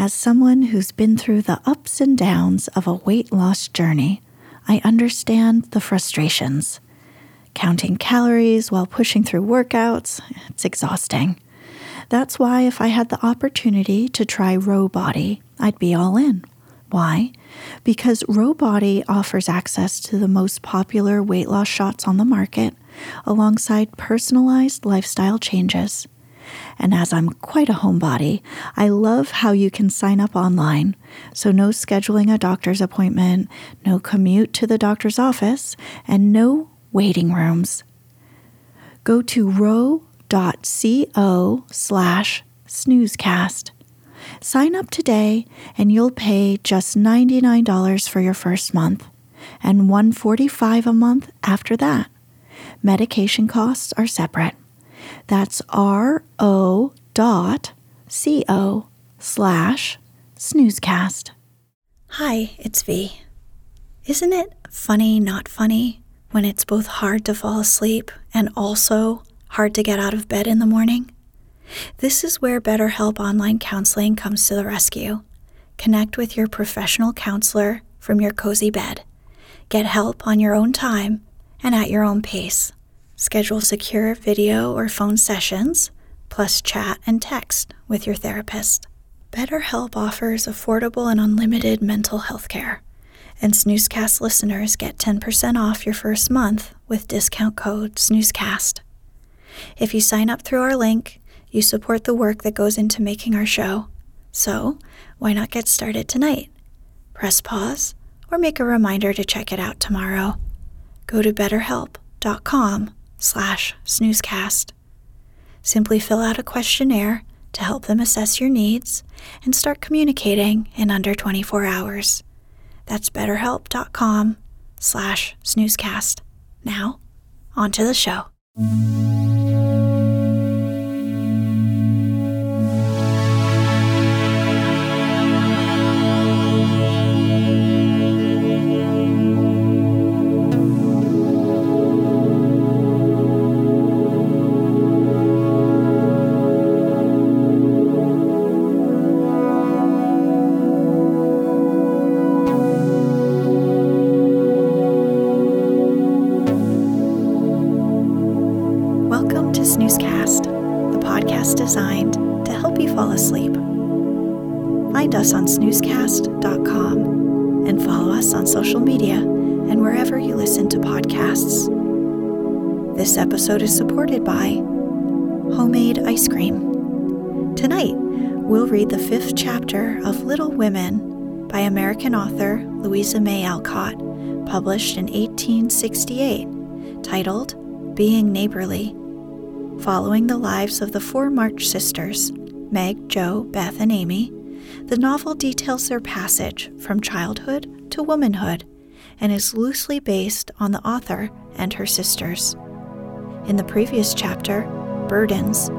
As someone who's been through the ups and downs of a weight loss journey, I understand the frustrations. Counting calories while pushing through workouts, it's exhausting. That's why, if I had the opportunity to try Ro Body, I'd be all in. Why? Because Ro Body offers access to the most popular weight loss shots on the market, alongside personalized lifestyle changes. And as I'm quite a homebody, I love how you can sign up online. So, no scheduling a doctor's appointment, no commute to the doctor's office, and no waiting rooms. Go to ro.co slash snoozecast. Sign up today and you'll pay just $99 for your first month and 145 a month after that. Medication costs are separate. That's ro dot co slash snoozecast. Hi, it's V. Isn't it funny, not funny, when it's both hard to fall asleep and also hard to get out of bed in the morning? This is where BetterHelp Online Counseling comes to the rescue. Connect with your professional counselor from your cozy bed. Get help on your own time and at your own pace. Schedule secure video or phone sessions, plus chat and text with your therapist. BetterHelp offers affordable and unlimited mental health care. And Snoozecast listeners get 10% off your first month with discount code SNOOZECAST. If you sign up through our link, you support the work that goes into making our show. So, why not get started tonight? Press pause or make a reminder to check it out tomorrow. Go to betterhelp.com slash snoozecast. Simply fill out a questionnaire to help them assess your needs and start communicating in under 24 hours. That's betterhelp.com slash snoozecast. Now, on to the show. Supported by Homemade Ice Cream. Tonight, we'll read the fifth chapter of Little Women by American author Louisa May Alcott, published in 1868, titled Being Neighborly following the lives of the four March sisters, Meg, Jo, Beth, and Amy, the novel details their passage from childhood to womanhood and is loosely based on the author and her sisters. In the previous chapter, Burdens,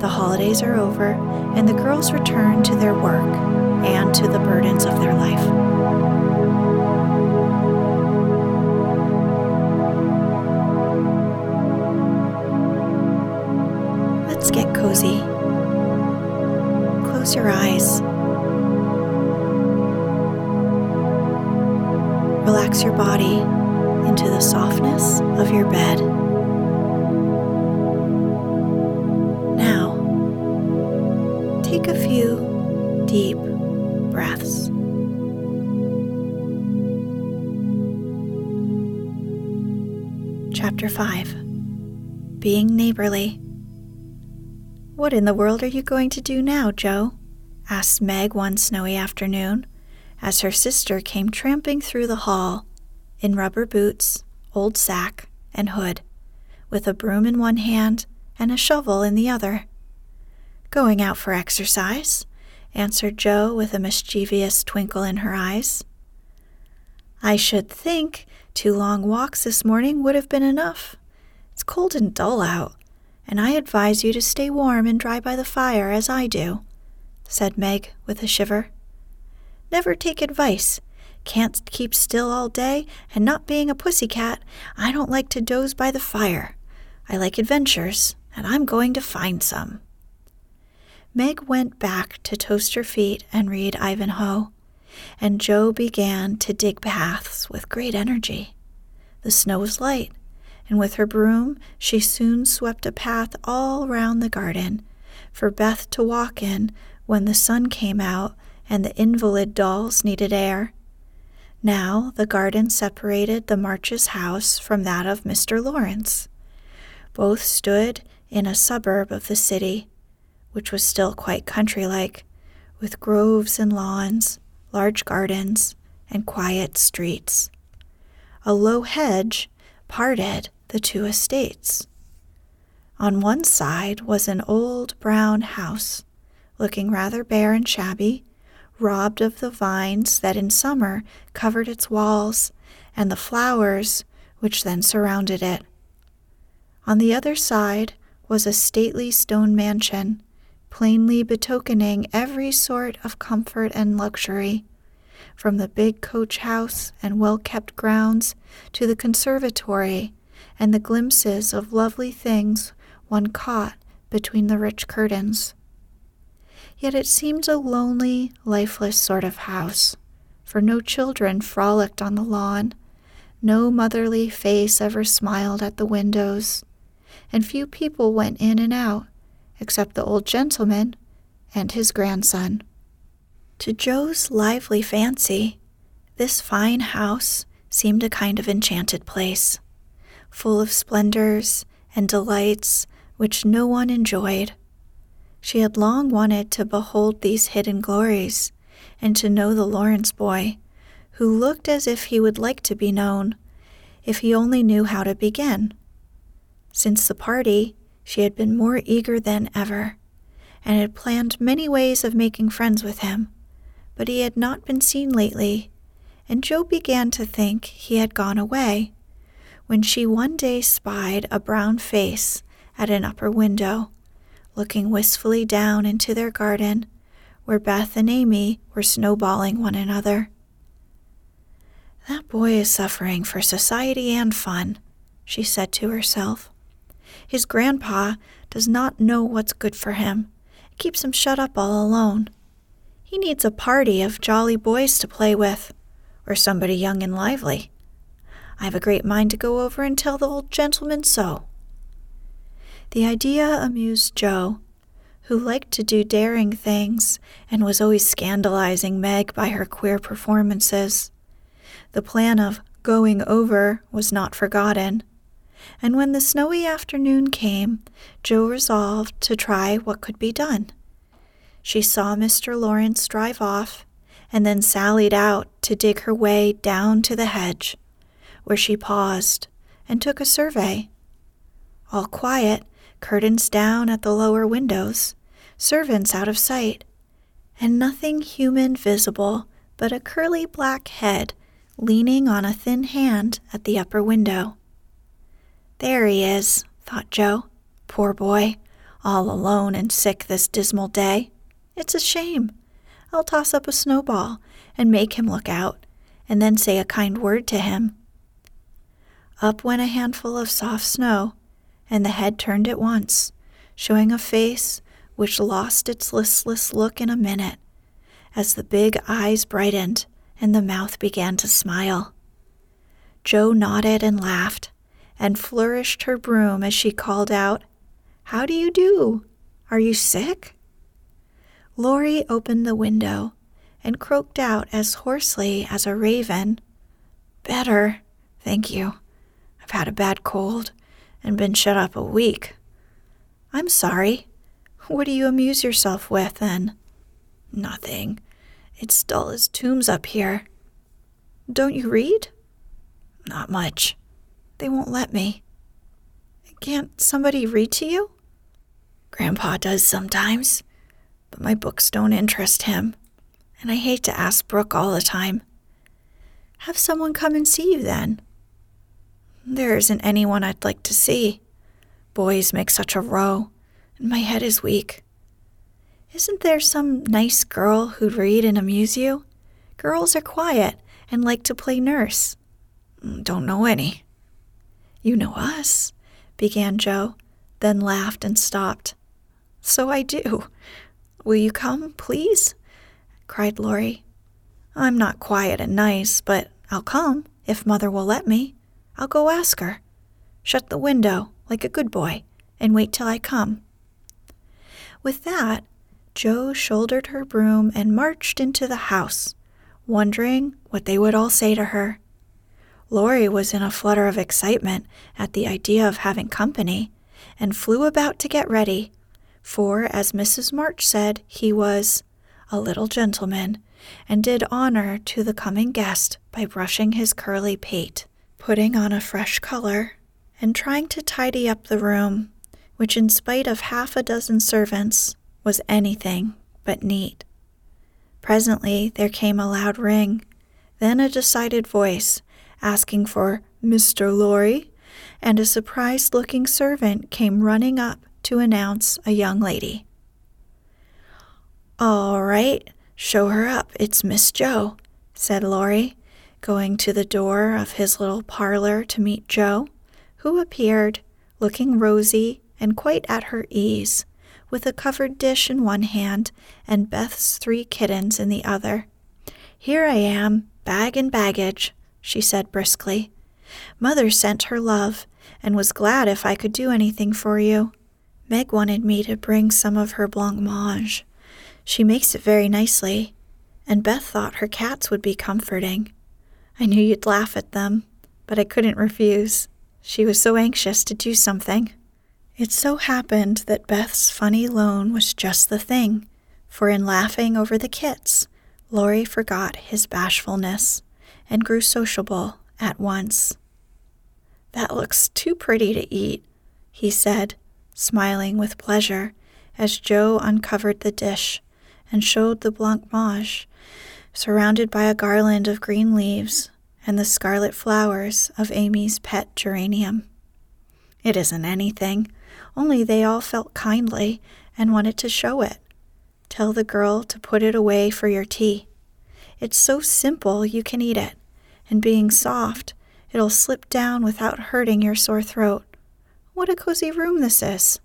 the holidays are over and the girls return to their work and to the burdens of their life. Let's get cozy. Close your eyes. Relax your body into the softness of your bed. What in the world are you going to do now, Jo? asked Meg one snowy afternoon as her sister came tramping through the hall in rubber boots, old sack, and hood, with a broom in one hand and a shovel in the other. Going out for exercise, answered Jo with a mischievous twinkle in her eyes. I should think two long walks this morning would have been enough. It's cold and dull out and I advise you to stay warm and dry by the fire as I do, said Meg with a shiver. Never take advice. Can't keep still all day, and not being a pussy cat, I don't like to doze by the fire. I like adventures, and I'm going to find some. Meg went back to toast her feet and read Ivanhoe, and Jo began to dig paths with great energy. The snow was light, and with her broom she soon swept a path all round the garden for Beth to walk in when the sun came out and the invalid dolls needed air. Now the garden separated the Marches' house from that of Mr. Laurence. Both stood in a suburb of the city, which was still quite country like, with groves and lawns, large gardens, and quiet streets. A low hedge parted the two estates. On one side was an old brown house, looking rather bare and shabby, robbed of the vines that in summer covered its walls and the flowers which then surrounded it. On the other side was a stately stone mansion, plainly betokening every sort of comfort and luxury, from the big coach house and well kept grounds to the conservatory and the glimpses of lovely things one caught between the rich curtains. Yet it seemed a lonely, lifeless sort of house, for no children frolicked on the lawn, no motherly face ever smiled at the windows, and few people went in and out, except the old gentleman and his grandson. To Jo's lively fancy, this fine house seemed a kind of enchanted place, full of splendors and delights which no one enjoyed. She had long wanted to behold these hidden glories and to know the Laurence boy, who looked as if he would like to be known, if he only knew how to begin. Since the party, she had been more eager than ever, and had planned many ways of making friends with him, but he had not been seen lately, and Jo began to think he had gone away, when she one day spied a brown face at an upper window, looking wistfully down into their garden, where Beth and Amy were snowballing one another. That boy is suffering for society and fun, she said to herself. His grandpa does not know what's good for him. It keeps him shut up all alone. He needs a party of jolly boys to play with, or somebody young and lively. I have a great mind to go over and tell the old gentleman so. The idea amused Jo, who liked to do daring things and was always scandalizing Meg by her queer performances. The plan of going over was not forgotten and when the snowy afternoon came, Jo resolved to try what could be done. She saw Mr. Laurence drive off, and then sallied out to dig her way down to the hedge, where she paused and took a survey. All quiet, curtains down at the lower windows, servants out of sight, and nothing human visible but a curly black head leaning on a thin hand at the upper window. There he is, thought Jo. Poor boy, all alone and sick this dismal day. It's a shame. I'll toss up a snowball and make him look out, and then say a kind word to him. Up went a handful of soft snow, and the head turned at once, showing a face which lost its listless look in a minute, as the big eyes brightened and the mouth began to smile. Jo nodded and laughed and flourished her broom as she called out, How do you do? Are you sick? Laurie opened the window and croaked out as hoarsely as a raven, Better, thank you. I've had a bad cold and been shut up a week. I'm sorry. What do you amuse yourself with, then? Nothing. It's dull as tombs up here. Don't you read? Not much. They won't let me. Can't somebody read to you? Grandpa does sometimes, but my books don't interest him, and I hate to ask Brooke all the time. Have someone come and see you then. There isn't anyone I'd like to see. Boys make such a row, and my head is weak. Isn't there some nice girl who'd read and amuse you? Girls are quiet and like to play nurse. Mm, don't know any. You know us, began Jo, then laughed and stopped. So I do. will you come, please? cried Laurie. I'm not quiet and nice, but I'll come if Mother will let me. I'll go ask her. Shut the window like a good boy and wait till I come. With that, Jo shouldered her broom and marched into the house, wondering what they would all say to her. Laurie was in a flutter of excitement at the idea of having company and flew about to get ready, for, as Mrs. March said, he was a little gentleman and did honor to the coming guest by brushing his curly pate, putting on a fresh color, and trying to tidy up the room, which, in spite of half a dozen servants, was anything but neat. Presently there came a loud ring, then a decided voice asking for Mr. Laurie, and a surprised looking servant came running up to announce a young lady. All right, show her up. It's Miss Jo, said Laurie, going to the door of his little parlor to meet Jo, who appeared, looking rosy and quite at her ease, with a covered dish in one hand and Beth's three kittens in the other. Here I am, bag and baggage, she said briskly. Mother sent her love and was glad if I could do anything for you. Meg wanted me to bring some of her blancmange. She makes it very nicely, and Beth thought her cats would be comforting. I knew you'd laugh at them, but I couldn't refuse. She was so anxious to do something. It so happened that Beth's funny loan was just the thing, for in laughing over the kits, Laurie forgot his bashfulness and grew sociable at once. That looks too pretty to eat, he said, smiling with pleasure as Jo uncovered the dish and showed the blancmange, surrounded by a garland of green leaves and the scarlet flowers of Amy's pet geranium. It isn't anything, only they all felt kindly and wanted to show it. Tell the girl to put it away for your tea. It's so simple you can eat it, and being soft, it'll slip down without hurting your sore throat. What a cozy room this is.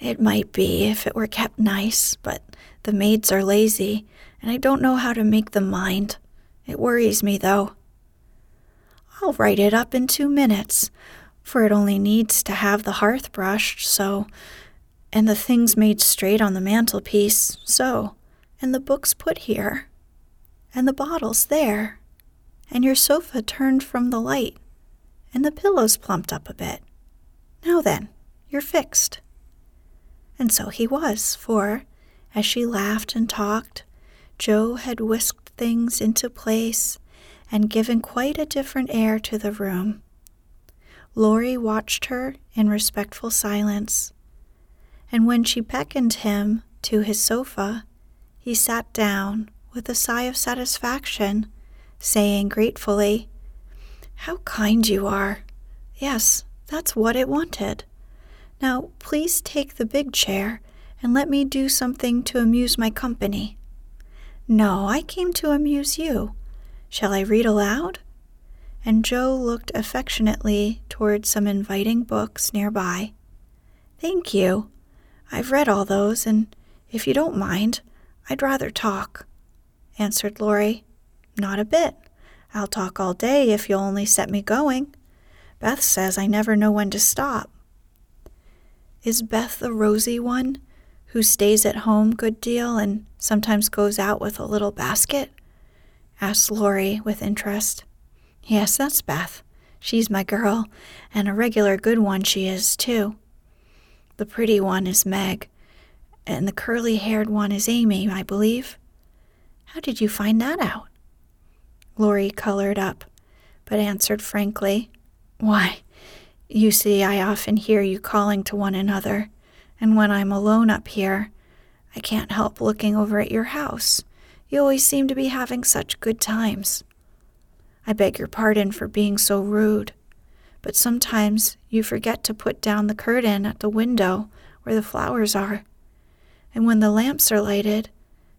It might be if it were kept nice, but the maids are lazy, and I don't know how to make them mind. It worries me, though. I'll write it up in two minutes, for it only needs to have the hearth brushed, so, and the things made straight on the mantelpiece, so, and the books put here and the bottles there, and your sofa turned from the light, and the pillows plumped up a bit. Now then, you're fixed. And so he was, for, as she laughed and talked, Jo had whisked things into place and given quite a different air to the room. Laurie watched her in respectful silence, and when she beckoned him to his sofa, he sat down with a sigh of satisfaction, saying gratefully, How kind you are! Yes, that's what it wanted. Now, please take the big chair and let me do something to amuse my company. No, I came to amuse you. Shall I read aloud? And Jo looked affectionately toward some inviting books nearby. Thank you. I've read all those, and if you don't mind, I'd rather talk answered Laurie. Not a bit. I'll talk all day if you'll only set me going. Beth says I never know when to stop. Is Beth the rosy one who stays at home good deal and sometimes goes out with a little basket? asked Laurie with interest. Yes, that's Beth. She's my girl, and a regular good one she is, too. The pretty one is Meg, and the curly haired one is Amy, I believe. How did you find that out? Laurie colored up, but answered frankly, Why, you see, I often hear you calling to one another, and when I'm alone up here, I can't help looking over at your house. You always seem to be having such good times. I beg your pardon for being so rude, but sometimes you forget to put down the curtain at the window where the flowers are. And when the lamps are lighted,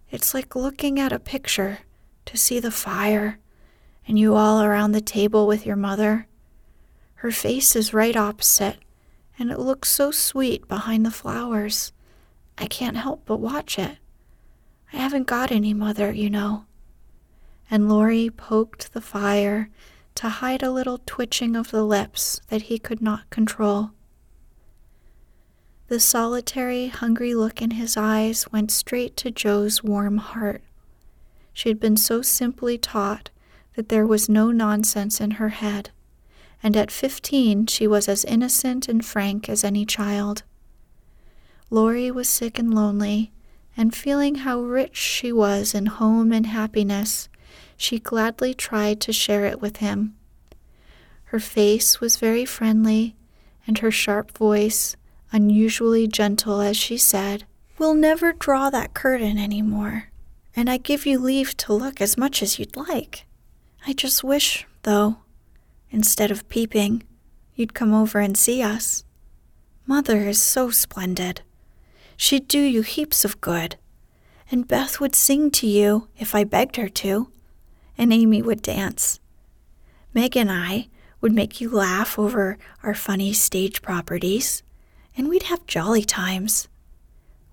it's like looking at a picture to see the fire and you all around the table with your mother. Her face is right opposite, and it looks so sweet behind the flowers. I can't help but watch it. I haven't got any mother, you know. And Laurie poked the fire to hide a little twitching of the lips that he could not control. The solitary, hungry look in his eyes went straight to Jo's warm heart. She had been so simply taught that there was no nonsense in her head, and at fifteen she was as innocent and frank as any child. Laurie was sick and lonely, and feeling how rich she was in home and happiness, she gladly tried to share it with him. Her face was very friendly, and her sharp voice unusually gentle as she said, We'll never draw that curtain any more, and I give you leave to look as much as you'd like. I just wish, though, instead of peeping, you'd come over and see us. Mother is so splendid. She'd do you heaps of good. And Beth would sing to you if I begged her to, and Amy would dance. Meg and I would make you laugh over our funny stage properties, and we'd have jolly times.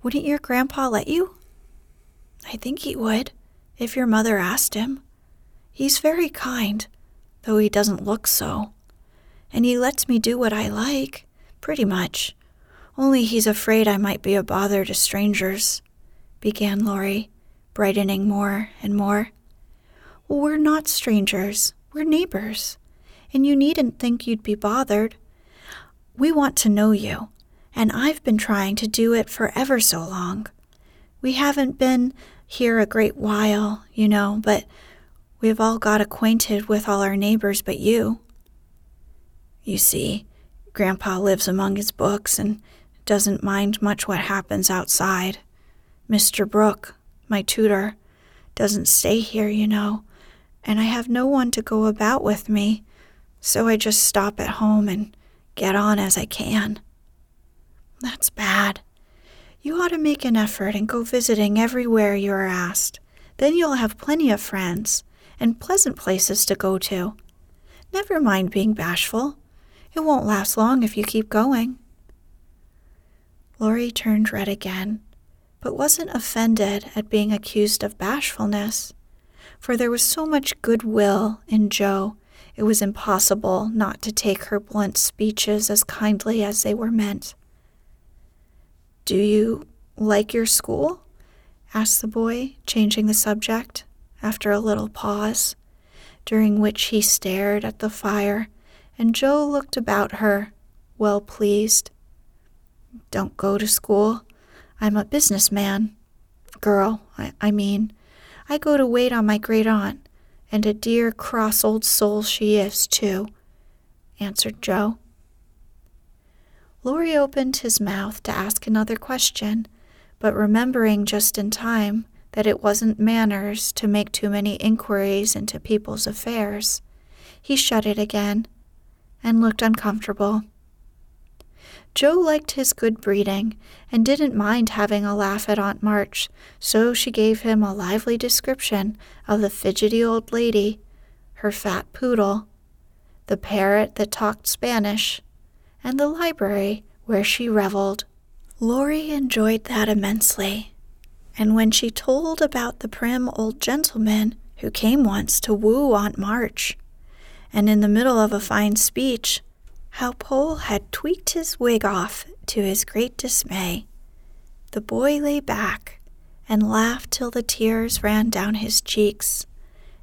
Wouldn't your grandpa let you? I think he would, if your mother asked him. He's very kind, though he doesn't look so. And he lets me do what I like, pretty much. Only he's afraid I might be a bother to strangers, began Laurie, brightening more and more. Well, we're not strangers, we're neighbors, and you needn't think you'd be bothered. We want to know you, and I've been trying to do it for ever so long. We haven't been here a great while, you know, but we've all got acquainted with all our neighbors but you. You see, Grandpa lives among his books and doesn't mind much what happens outside. Mr. Brooke, my tutor, doesn't stay here, you know, and I have no one to go about with me, so I just stop at home and get on as I can. That's bad. You ought to make an effort and go visiting everywhere you are asked. Then you'll have plenty of friends and pleasant places to go to. Never mind being bashful. It won't last long if you keep going. Laurie turned red again, but wasn't offended at being accused of bashfulness, for there was so much goodwill in Jo, it was impossible not to take her blunt speeches as kindly as they were meant. Do you like your school? asked the boy, changing the subject after a little pause, during which he stared at the fire, and Jo looked about her, well pleased. Don't go to school. I'm a businessman. Girl, I, I mean. I go to wait on my great aunt, and a dear cross old soul she is, too, answered Jo. Laurie opened his mouth to ask another question, but remembering just in time that it wasn't manners to make too many inquiries into people's affairs, he shut it again and looked uncomfortable. Jo liked his good breeding and didn't mind having a laugh at Aunt March, so she gave him a lively description of the fidgety old lady, her fat poodle, the parrot that talked Spanish, and the library where she reveled. Laurie enjoyed that immensely, and when she told about the prim old gentleman who came once to woo Aunt March, and in the middle of a fine speech, how Poll had tweaked his wig off to his great dismay, the boy lay back and laughed till the tears ran down his cheeks,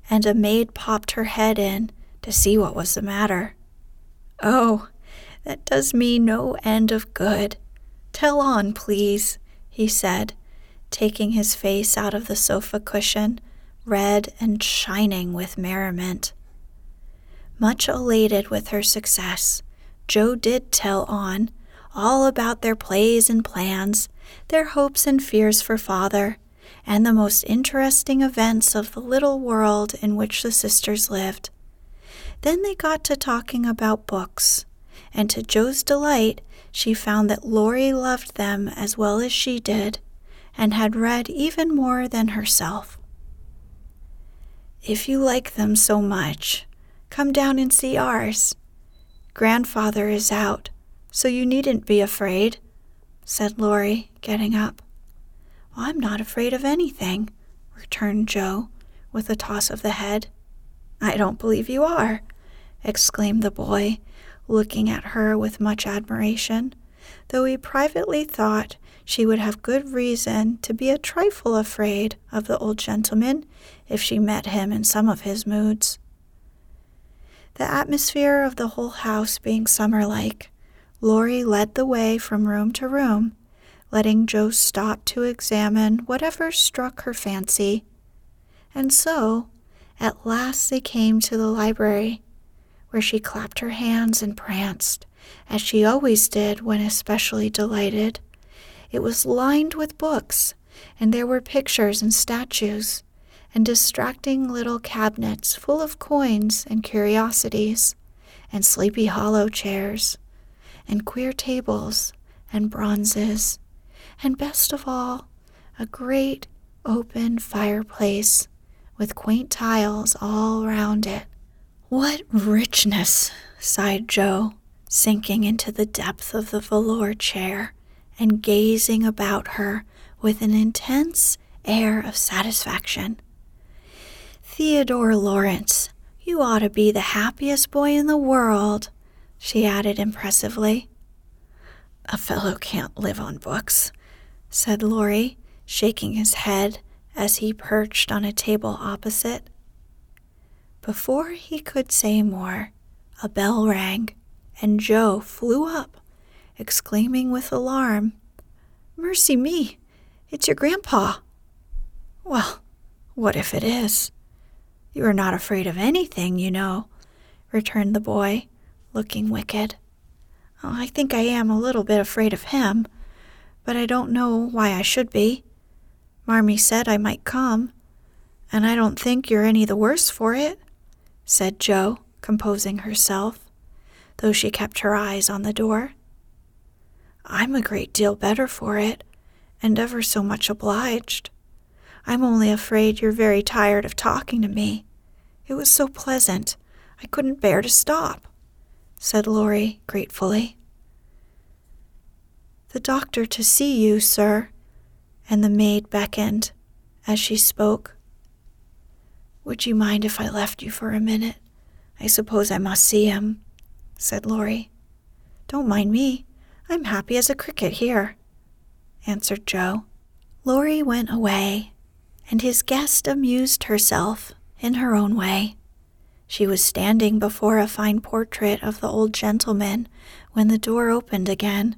and a maid popped her head in to see what was the matter. Oh, that does me no end of good. Tell on, please, he said, taking his face out of the sofa cushion, red and shining with merriment. Much elated with her success, Jo did tell on, all about their plays and plans, their hopes and fears for father, and the most interesting events of the little world in which the sisters lived. Then they got to talking about books and to Jo's delight, she found that Laurie loved them as well as she did, and had read even more than herself. If you like them so much, come down and see ours. Grandfather is out, so you needn't be afraid, said Laurie, getting up. I'm not afraid of anything, returned Jo, with a toss of the head. I don't believe you are, exclaimed the boy, looking at her with much admiration, though he privately thought she would have good reason to be a trifle afraid of the old gentleman if she met him in some of his moods. The atmosphere of the whole house being summer like, Laurie led the way from room to room, letting Jo stop to examine whatever struck her fancy. And so, at last, they came to the library, where she clapped her hands and pranced, as she always did when especially delighted. It was lined with books, and there were pictures and statues, and distracting little cabinets full of coins and curiosities, and sleepy hollow chairs and queer tables and bronzes, and best of all, a great open fireplace with quaint tiles all round it. What richness! sighed Jo, sinking into the depth of the velour chair and gazing about her with an intense air of satisfaction. Theodore Laurence, you ought to be the happiest boy in the world she added impressively. A fellow can't live on books, said Laurie, shaking his head as he perched on a table opposite. Before he could say more, a bell rang, and Jo flew up, exclaiming with alarm, Mercy me, it's your grandpa. Well, what if it is? You are not afraid of anything, you know, returned the boy, looking wicked. Oh, I think I am a little bit afraid of him, but I don't know why I should be. Marmee said I might come, and I don't think you're any the worse for it, said Jo, composing herself, though she kept her eyes on the door. I'm a great deal better for it, and ever so much obliged. I'm only afraid you're very tired of talking to me. It was so pleasant, I couldn't bear to stop said Laurie gratefully. The doctor to see you, sir, and the maid beckoned as she spoke. Would you mind if I left you for a minute? I suppose I must see him, said Laurie. Don't mind me. I'm happy as a cricket here, answered Jo. Laurie went away, and his guest amused herself in her own way. She was standing before a fine portrait of the old gentleman when the door opened again,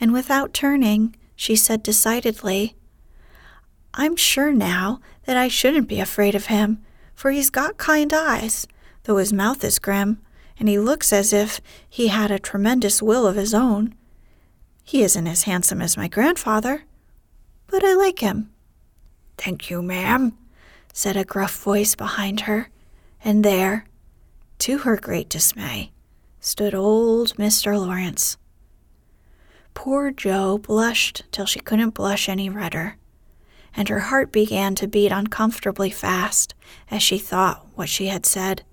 and without turning, she said decidedly, I'm sure now that I shouldn't be afraid of him, for he's got kind eyes, though his mouth is grim, and he looks as if he had a tremendous will of his own. He isn't as handsome as my grandfather, but I like him. Thank you, ma'am, said a gruff voice behind her and there, to her great dismay, stood old Mr. Laurence. Poor Jo blushed till she couldn't blush any redder, and her heart began to beat uncomfortably fast as she thought what she had said.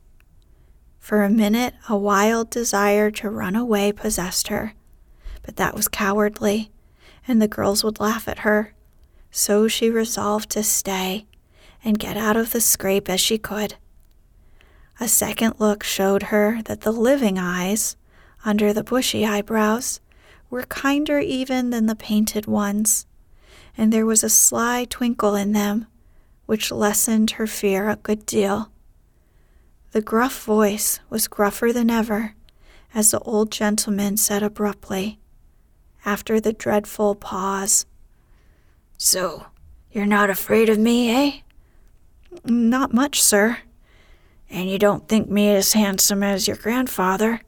For a minute, a wild desire to run away possessed her, but that was cowardly, and the girls would laugh at her. So she resolved to stay and get out of the scrape as she could. A second look showed her that the living eyes, under the bushy eyebrows, were kinder even than the painted ones, and there was a sly twinkle in them which lessened her fear a good deal. The gruff voice was gruffer than ever as the old gentleman said abruptly, after the dreadful pause, So, you're not afraid of me, eh? Not much, sir, and you don't think me as handsome as your grandfather?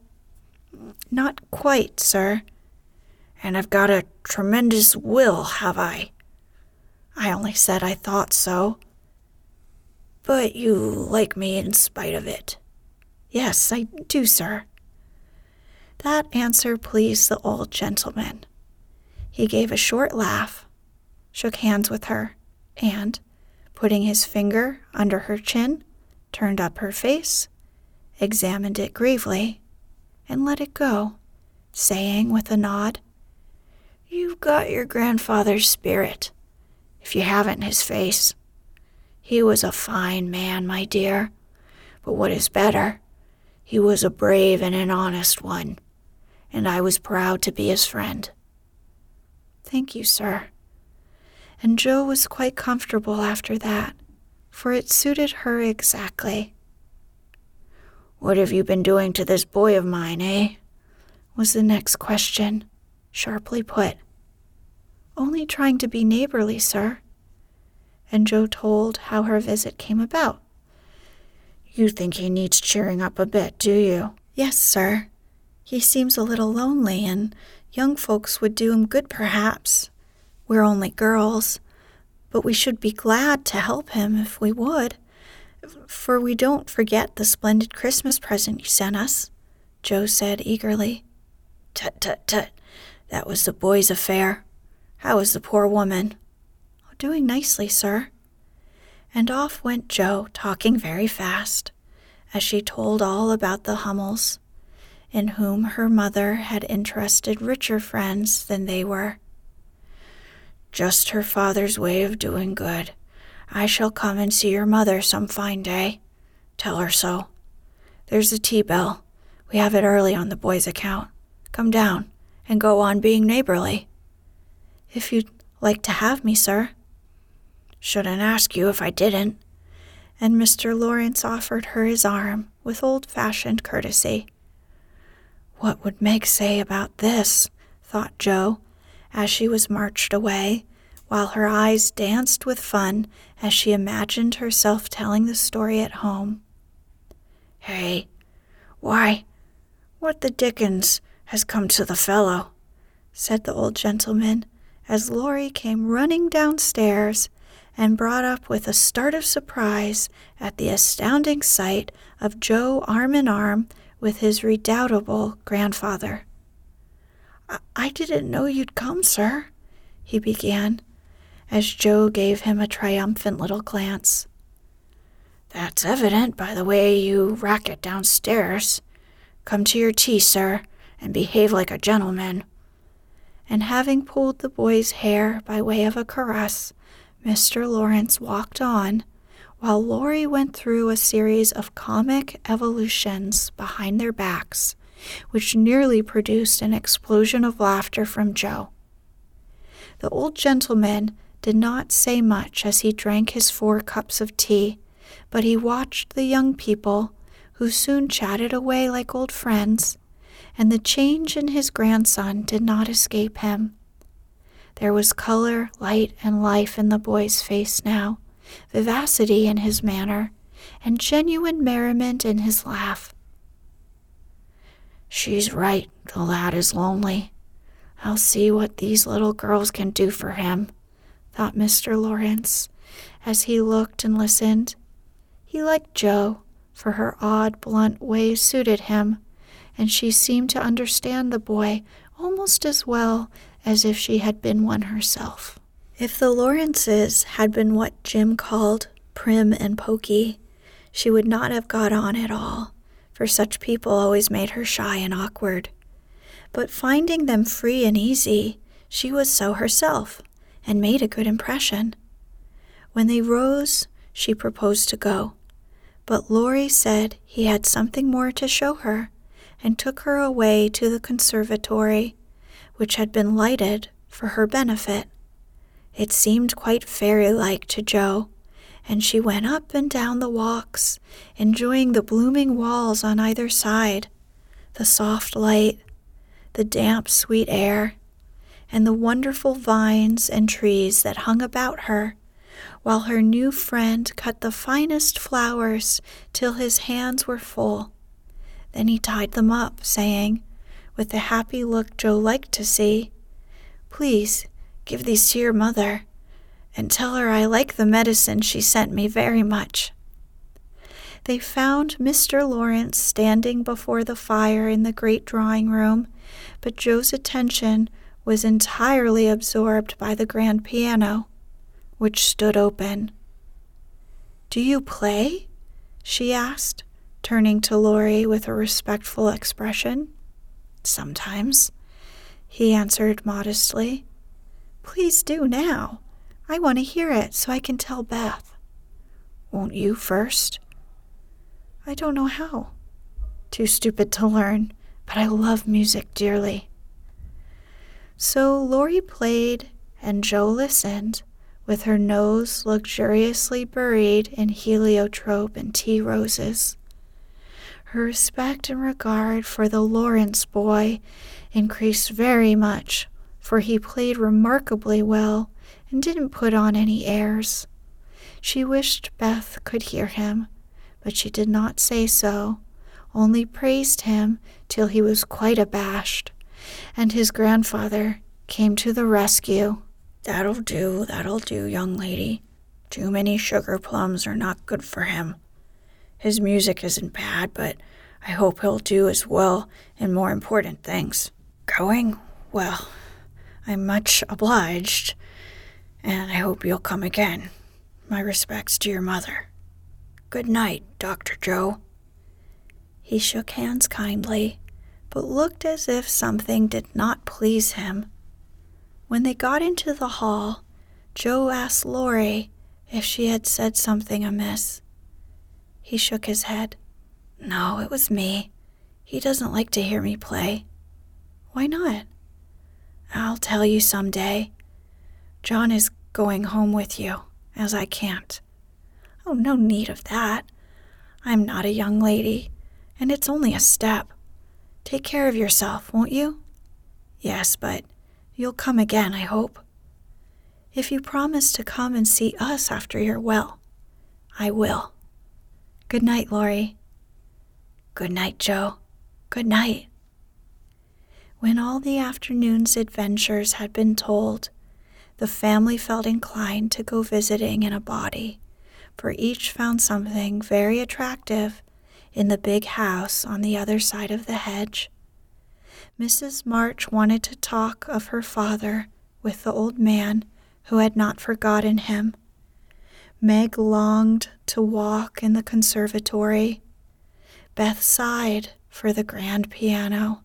Not quite, sir. And I've got a tremendous will, have I? I only said I thought so. But you like me in spite of it. Yes, I do, sir. That answer pleased the old gentleman. He gave a short laugh, shook hands with her, and, putting his finger under her chin, turned up her face, examined it gravely, and let it go, saying with a nod, You've got your grandfather's spirit. if you haven't his face. He was a fine man, my dear, but what is better, he was a brave and an honest one, and I was proud to be his friend. Thank you, sir. And Jo was quite comfortable after that, for it suited her exactly. What have you been doing to this boy of mine, eh? was the next question, sharply put. Only trying to be neighborly, sir. And Jo told how her visit came about. You think he needs cheering up a bit, do you? Yes, sir. He seems a little lonely, and young folks would do him good, perhaps. We're only girls, but we should be glad to help him if we would for we don't forget the splendid Christmas present you sent us, Jo said eagerly. Tut, tut, tut. That was the boy's affair. How is the poor woman? Oh, doing nicely, sir. And off went Jo, talking very fast, as she told all about the Hummels, in whom her mother had interested richer friends than they were. Just her father's way of doing good. I shall come and see your mother some fine day. Tell her so. There's the tea bell. We have it early on the boy's account. Come down and go on being neighborly. If you'd like to have me, sir. Shouldn't ask you if I didn't. And Mr. Laurence offered her his arm with old fashioned courtesy. What would Meg say about this? thought Jo, as she was marched away while her eyes danced with fun as she imagined herself telling the story at home. Hey, why, what the dickens has come to the fellow? said the old gentleman as Laurie came running downstairs and brought up with a start of surprise at the astounding sight of Jo arm in arm with his redoubtable grandfather. I, didn't know you'd come, sir, he began as Jo gave him a triumphant little glance. That's evident by the way you racket downstairs. Come to your tea, sir, and behave like a gentleman. And having pulled the boy's hair by way of a caress, Mr. Laurence walked on, while Laurie went through a series of comic evolutions behind their backs, which nearly produced an explosion of laughter from Jo. The old gentleman did not say much as he drank his four cups of tea, but he watched the young people, who soon chatted away like old friends, and the change in his grandson did not escape him. There was color, light, and life in the boy's face now, vivacity in his manner, and genuine merriment in his laugh. She's right, the lad is lonely. I'll see what these little girls can do for him thought Mr. Laurence as he looked and listened. He liked Jo, for her odd, blunt ways suited him, and she seemed to understand the boy almost as well as if she had been one herself. If the Laurences had been what Jim called prim and poky, she would not have got on at all, for such people always made her shy and awkward. But finding them free and easy, she was so herself, and made a good impression. When they rose, she proposed to go, but Laurie said he had something more to show her and took her away to the conservatory, which had been lighted for her benefit. It seemed quite fairy like to Jo, and she went up and down the walks, enjoying the blooming walls on either side, the soft light, the damp, sweet air, and the wonderful vines and trees that hung about her, while her new friend cut the finest flowers till his hands were full. Then he tied them up, saying, with the happy look Jo liked to see, Please give these to your mother, and tell her I like the medicine she sent me very much. They found Mr. Laurence standing before the fire in the great drawing room, but Jo's attention was entirely absorbed by the grand piano, which stood open. Do you play? she asked, turning to Laurie with a respectful expression. Sometimes, he answered modestly. Please do now. I want to hear it so I can tell Beth. Won't you first? I don't know how. Too stupid to learn, but I love music dearly. So Laurie played and Jo listened, with her nose luxuriously buried in heliotrope and tea roses. Her respect and regard for the Laurence boy increased very much, for he played remarkably well and didn't put on any airs. She wished Beth could hear him, but she did not say so, only praised him till he was quite abashed, and his grandfather came to the rescue. That'll do, that'll do, young lady. Too many sugar plums are not good for him. His music isn't bad, but I hope he'll do as well in more important things. Going? Well, I'm much obliged, and I hope you'll come again. My respects to your mother. Good night, Dr. Jo. He shook hands kindly, but looked as if something did not please him. When they got into the hall, Jo asked Laurie if she had said something amiss. He shook his head. No, it was me. He doesn't like to hear me play. Why not? I'll tell you some day. John is going home with you, as I can't. Oh, no need of that. I'm not a young lady, and it's only a step. Take care of yourself, won't you? Yes, but you'll come again, I hope. If you promise to come and see us after you're well, I will. Good night, Laurie. Good night, Jo. Good night. When all the afternoon's adventures had been told, the family felt inclined to go visiting in a body, for each found something very attractive in the big house on the other side of the hedge. Mrs. March wanted to talk of her father with the old man who had not forgotten him. Meg longed to walk in the conservatory Beth sighed for the grand piano,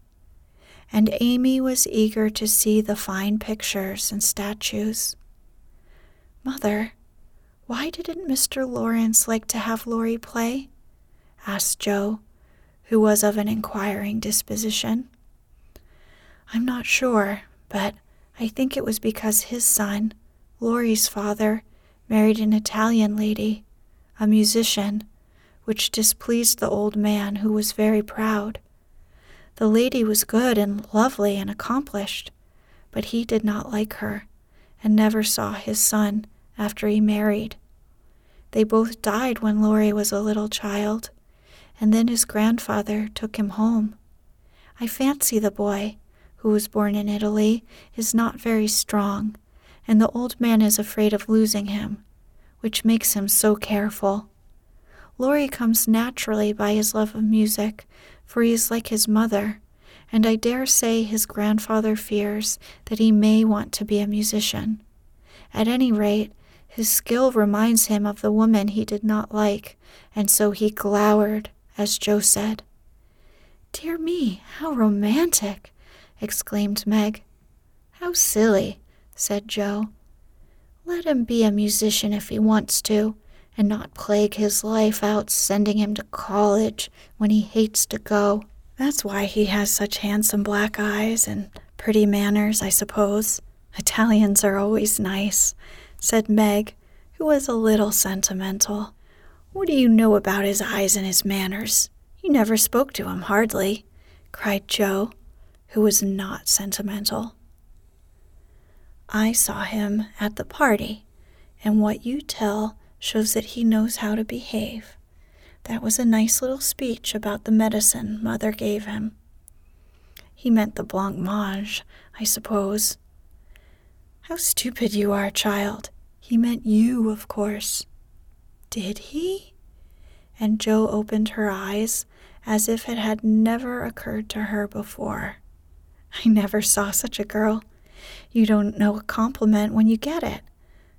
and Amy was eager to see the fine pictures and statues. Mother, why didn't Mr. Laurence like to have Laurie play? asked Jo, who was of an inquiring disposition. I'm not sure, but I think it was because his son, Laurie's father, married an Italian lady, a musician, which displeased the old man, who was very proud. The lady was good and lovely and accomplished, but he did not like her, and never saw his son after he married. They both died when Laurie was a little child, and then his grandfather took him home. I fancy the boy, who was born in Italy, is not very strong, and the old man is afraid of losing him, which makes him so careful. Laurie comes naturally by his love of music, for he is like his mother, and I dare say his grandfather fears that he may want to be a musician. At any rate, his skill reminds him of the woman he did not like, and so he glowered, as Jo said. Dear me, how romantic! exclaimed Meg. How silly, said Jo. Let him be a musician if he wants to and not plague his life out sending him to college when he hates to go. That's why he has such handsome black eyes and pretty manners, I suppose. Italians are always nice, said Meg, who was a little sentimental. What do you know about his eyes and his manners? You never spoke to him, hardly, cried Jo, who was not sentimental. I saw him at the party, and what you tell shows that he knows how to behave. That was a nice little speech about the medicine Mother gave him. He meant the blancmange, I suppose. How stupid you are, child. He meant you, of course. Did he? And Jo opened her eyes as if it had never occurred to her before. I never saw such a girl. You don't know a compliment when you get it,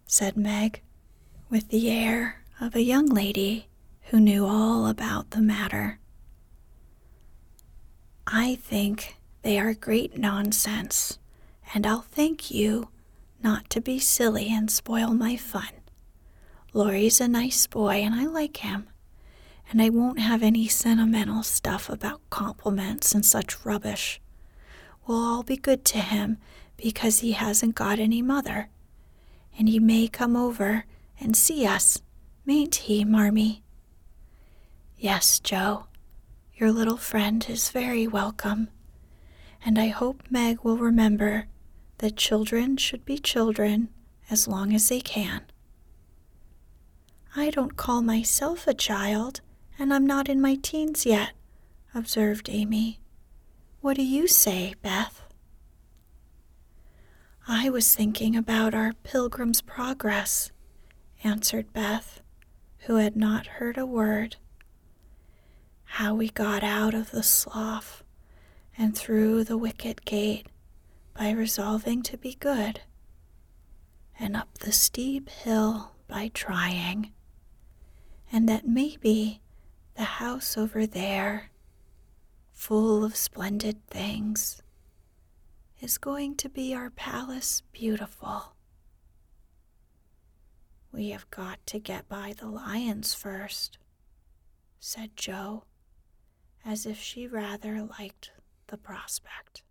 said Meg with the air of a young lady who knew all about the matter. I think they are great nonsense, and I'll thank you not to be silly and spoil my fun. Laurie's a nice boy and I like him, and I won't have any sentimental stuff about compliments and such rubbish. We'll all be good to him because he hasn't got any mother, and he may come over and see us, mayn't he, Marmee? Yes, Jo, your little friend is very welcome, and I hope Meg will remember that children should be children as long as they can. I don't call myself a child, and I'm not in my teens yet, observed Amy. What do you say, Beth? I was thinking about our Pilgrim's Progress, answered Beth, who had not heard a word. How we got out of the slough and through the wicket gate by resolving to be good, and up the steep hill by trying, and that maybe the house over there, full of splendid things, is going to be our palace beautiful. We have got to get by the lions first, said Jo, as if she rather liked the prospect.